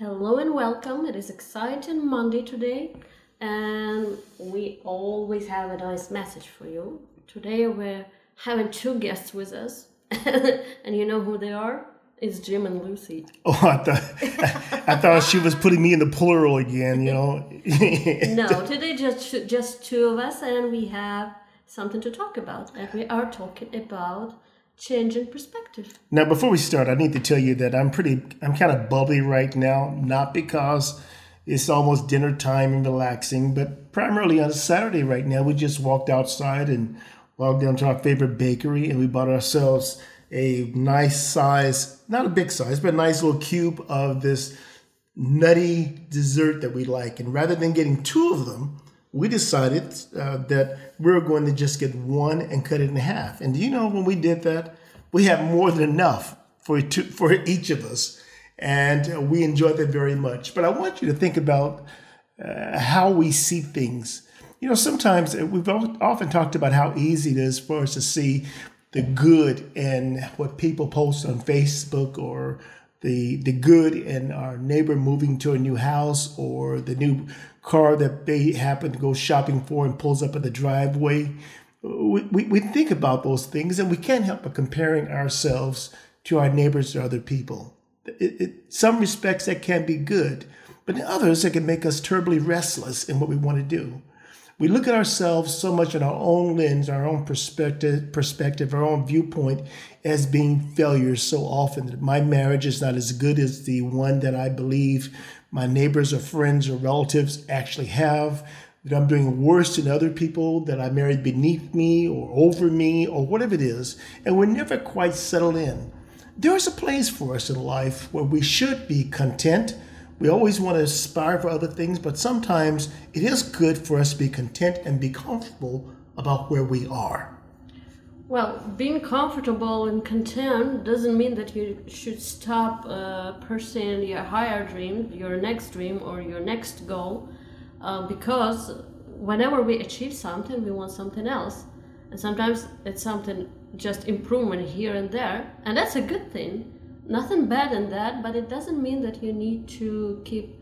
Hello and welcome. It is exciting Monday today, and we always have a nice message for you. Today we're having two guests with us, and you know who they are? It's Jim and Lucy. Oh, I thought I thought she was putting me in the plural again. You know. no, today just just two of us, and we have something to talk about, and we are talking about change in perspective. Now, before we start, I need to tell you that I'm pretty, I'm kind of bubbly right now, not because it's almost dinner time and relaxing, but primarily on Saturday right now. We just walked outside and walked down to our favorite bakery and we bought ourselves a nice size, not a big size, but a nice little cube of this nutty dessert that we like. And rather than getting two of them, we decided uh, that we were going to just get one and cut it in half. And do you know when we did that, we had more than enough for two, for each of us, and uh, we enjoyed that very much. But I want you to think about uh, how we see things. You know, sometimes uh, we've often talked about how easy it is for us to see the good in what people post on Facebook or the the good in our neighbor moving to a new house or the new car that they happen to go shopping for and pulls up at the driveway. We, we, we think about those things and we can't help but comparing ourselves to our neighbors or other people. It, it, some respects that can be good, but in others it can make us terribly restless in what we want to do. We look at ourselves so much in our own lens, our own perspective, perspective, our own viewpoint as being failures so often that my marriage is not as good as the one that I believe my neighbors or friends or relatives actually have, that I'm doing worse than other people, that I married beneath me or over me or whatever it is, and we're never quite settled in. There's a place for us in life where we should be content we always want to aspire for other things, but sometimes it is good for us to be content and be comfortable about where we are. Well, being comfortable and content doesn't mean that you should stop uh, pursuing your higher dream, your next dream, or your next goal, uh, because whenever we achieve something, we want something else. And sometimes it's something just improvement here and there, and that's a good thing nothing bad in that, but it doesn't mean that you need to keep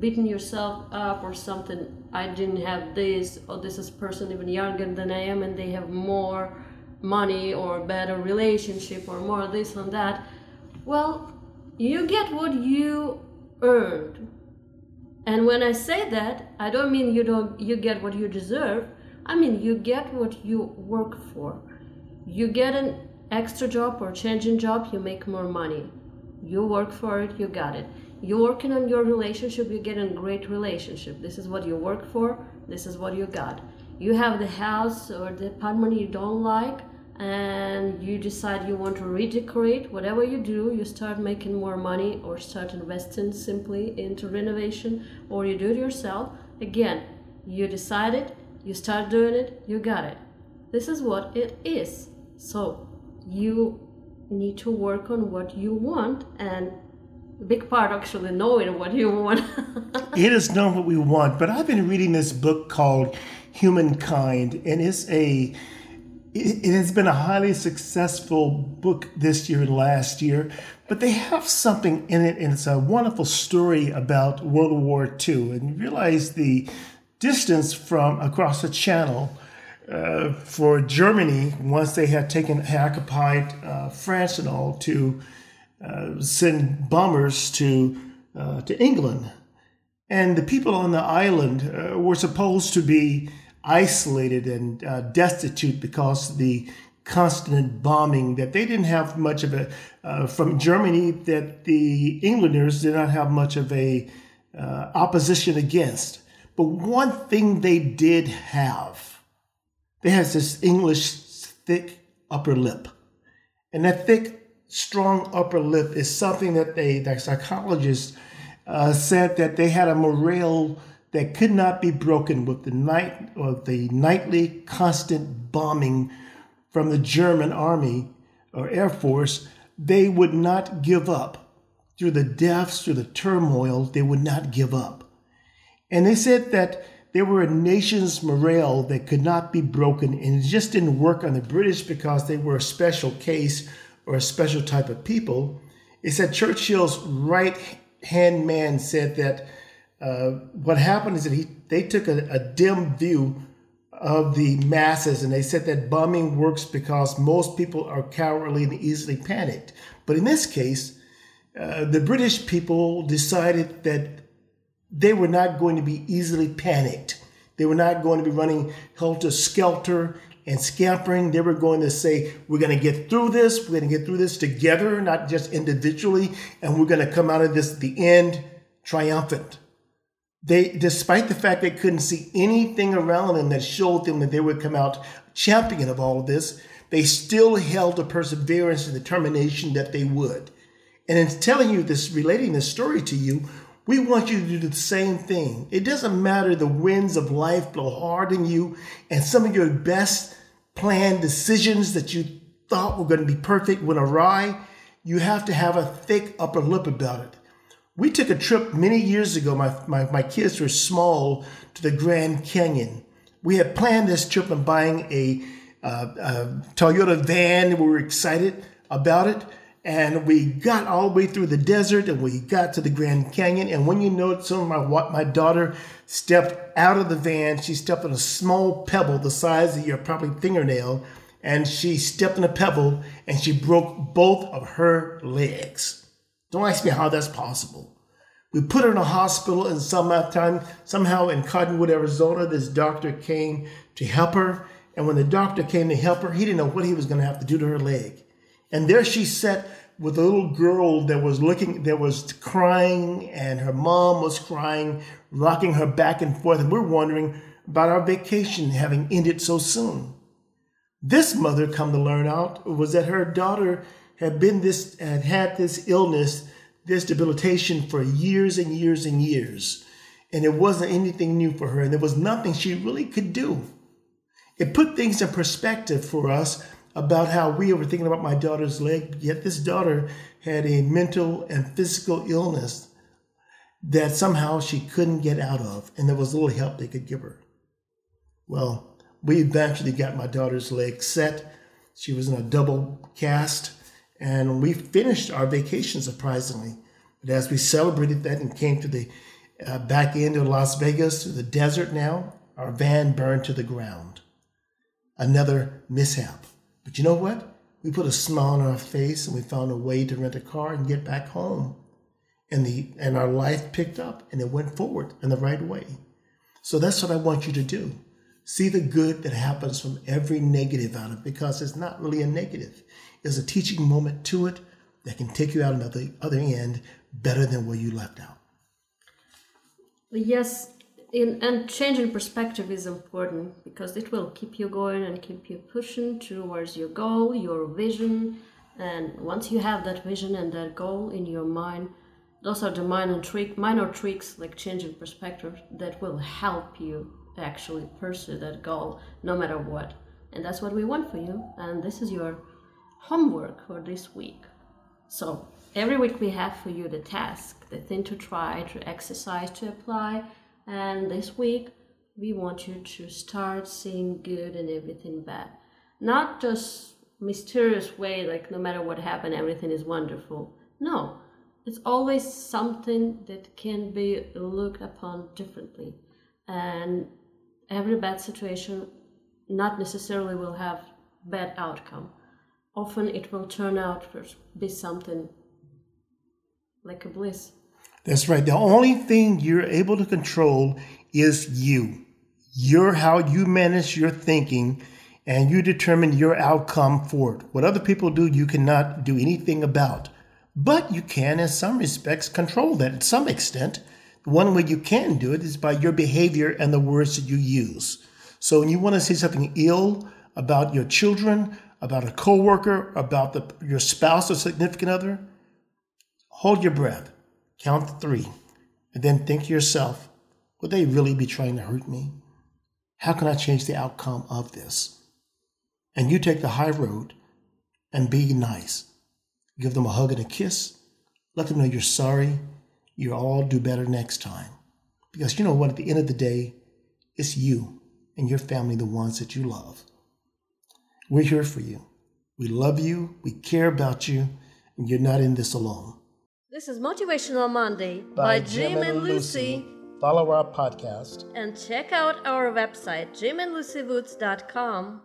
beating yourself up or something. I didn't have this, or this is person even younger than I am, and they have more money or better relationship or more this and that. Well, you get what you earned. And when I say that, I don't mean you don't you get what you deserve. I mean you get what you work for. You get an extra job or changing job, you make more money. You work for it, you got it. You're working on your relationship, you get a great relationship. This is what you work for, this is what you got. You have the house or the apartment you don't like, and you decide you want to redecorate. Whatever you do, you start making more money or start investing simply into renovation, or you do it yourself. Again, you decide it, you start doing it, you got it. This is what it is. So, you need to work on what you want and a big part actually knowing what you want. It is knowing what we want but i've been reading this book called humankind and it's a it, has been a highly successful book this year and last year but they have something in it and it's a wonderful story about world war ii and you realize the distance from across the channel uh, for Germany, once they had taken occupied uh, France and all, to uh, send bombers to uh, to England, and the people on the island uh, were supposed to be isolated and destitute because the constant bombing that they didn't have much of a from Germany that the Englanders did not have much of a opposition against. But one thing they did have they has this English thick upper lip. And that thick, strong upper lip is something that they, that psychologists uh, said that they had a morale that could not be broken with the night or the nightly constant bombing from the German army or air force. They would not give up through the deaths, through the turmoil. They would not give up. And they said that they were a nation's morale that could not be broken, and it just didn't work on the British because they were a special case or a special type of people. It's that Churchill's right hand man said that uh, what happened is that he they took a, a dim view of the masses and they said that bombing works because most people are cowardly and easily panicked. But in this case, uh, the British people decided that they were not going to be easily panicked. They were not going to be running helter skelter and scampering. They were going to say, We're going to get through this. We're going to get through this together, not just individually. And we're going to come out of this at the end triumphant. They, despite the fact they couldn't see anything around them that showed them that they would come out champion of all of this, they still held a perseverance and determination that they would. And in telling you this, relating this story to you, we want you to do the same thing. It doesn't matter the winds of life blow hard in you, and some of your best planned decisions that you thought were going to be perfect went awry. You have to have a thick upper lip about it. We took a trip many years ago. My, my, my kids were small to the Grand Canyon. We had planned this trip and buying a, uh, a Toyota van. We were excited about it and we got all the way through the desert and we got to the Grand Canyon. And when you know it, so my my daughter stepped out of the van. She stepped on a small pebble the size of your probably fingernail, and she stepped on a pebble and she broke both of her legs. Don't ask me how that's possible. We put her in a hospital, and sometime, somehow in Cottonwood, Arizona, this doctor came to help her. And when the doctor came to help her, he didn't know what he was going to have to do to her leg. And there she sat with a little girl that was looking, that was crying, and her mom was crying, rocking her back and forth. And we're wondering about our vacation having ended so soon. This mother, come to learn out, was that her daughter had been this, had had this illness, this debilitation for years and years and years. And it wasn't anything new for her, and there was nothing she really could do. It put things in perspective for us about how we were thinking about my daughter's leg, yet this daughter had a mental and physical illness that somehow she couldn't get out of, and there was little help they could give her. Well, we eventually got my daughter's leg set. She was in a double cast, and we finished our vacation surprisingly. But as we celebrated that and came to the uh, back end of Las Vegas, to the desert now, our van burned to the ground. Another mishap. But you know what? We put a smile on our face and we found a way to rent a car and get back home. And the and our life picked up and it went forward in the right way. So that's what I want you to do. See the good that happens from every negative out of it because it's not really a negative. There's a teaching moment to it that can take you out on the other end better than where you left out. Yes, in, and changing perspective is important because it will keep you going and keep you pushing towards your goal, your vision. And once you have that vision and that goal in your mind, those are the minor trick, minor tricks like changing perspective that will help you actually pursue that goal, no matter what. And that's what we want for you. And this is your homework for this week. So every week we have for you the task, the thing to try, to exercise, to apply and this week, we want you to start seeing good and everything bad. Not just mysterious way, like no matter what happened, everything is wonderful. No, it's always something that can be looked upon differently. And every bad situation not necessarily will have bad outcome. Often it will turn out to be something like a bliss. That's right. The only thing you're able to control is you. You're how you manage your thinking and you determine your outcome for it. What other people do, you cannot do anything about. But you can, in some respects, control that to some extent. One way you can do it is by your behavior and the words that you use. So when you want to say something ill about your children, about a coworker, about the, your spouse or significant other, hold your breath Count to three, and then think to yourself, would they really be trying to hurt me? How can I change the outcome of this? And you take the high road and be nice. Give them a hug and a kiss. Let them know you're sorry. You'll all do better next time. Because you know what? At the end of the day, it's you and your family, the ones that you love. We're here for you. We love you. We care about you. And you're not in this alone. This is Motivational Monday by, Jim, and Lucy. Follow our podcast. And check out our website, jimandlucywoods.com.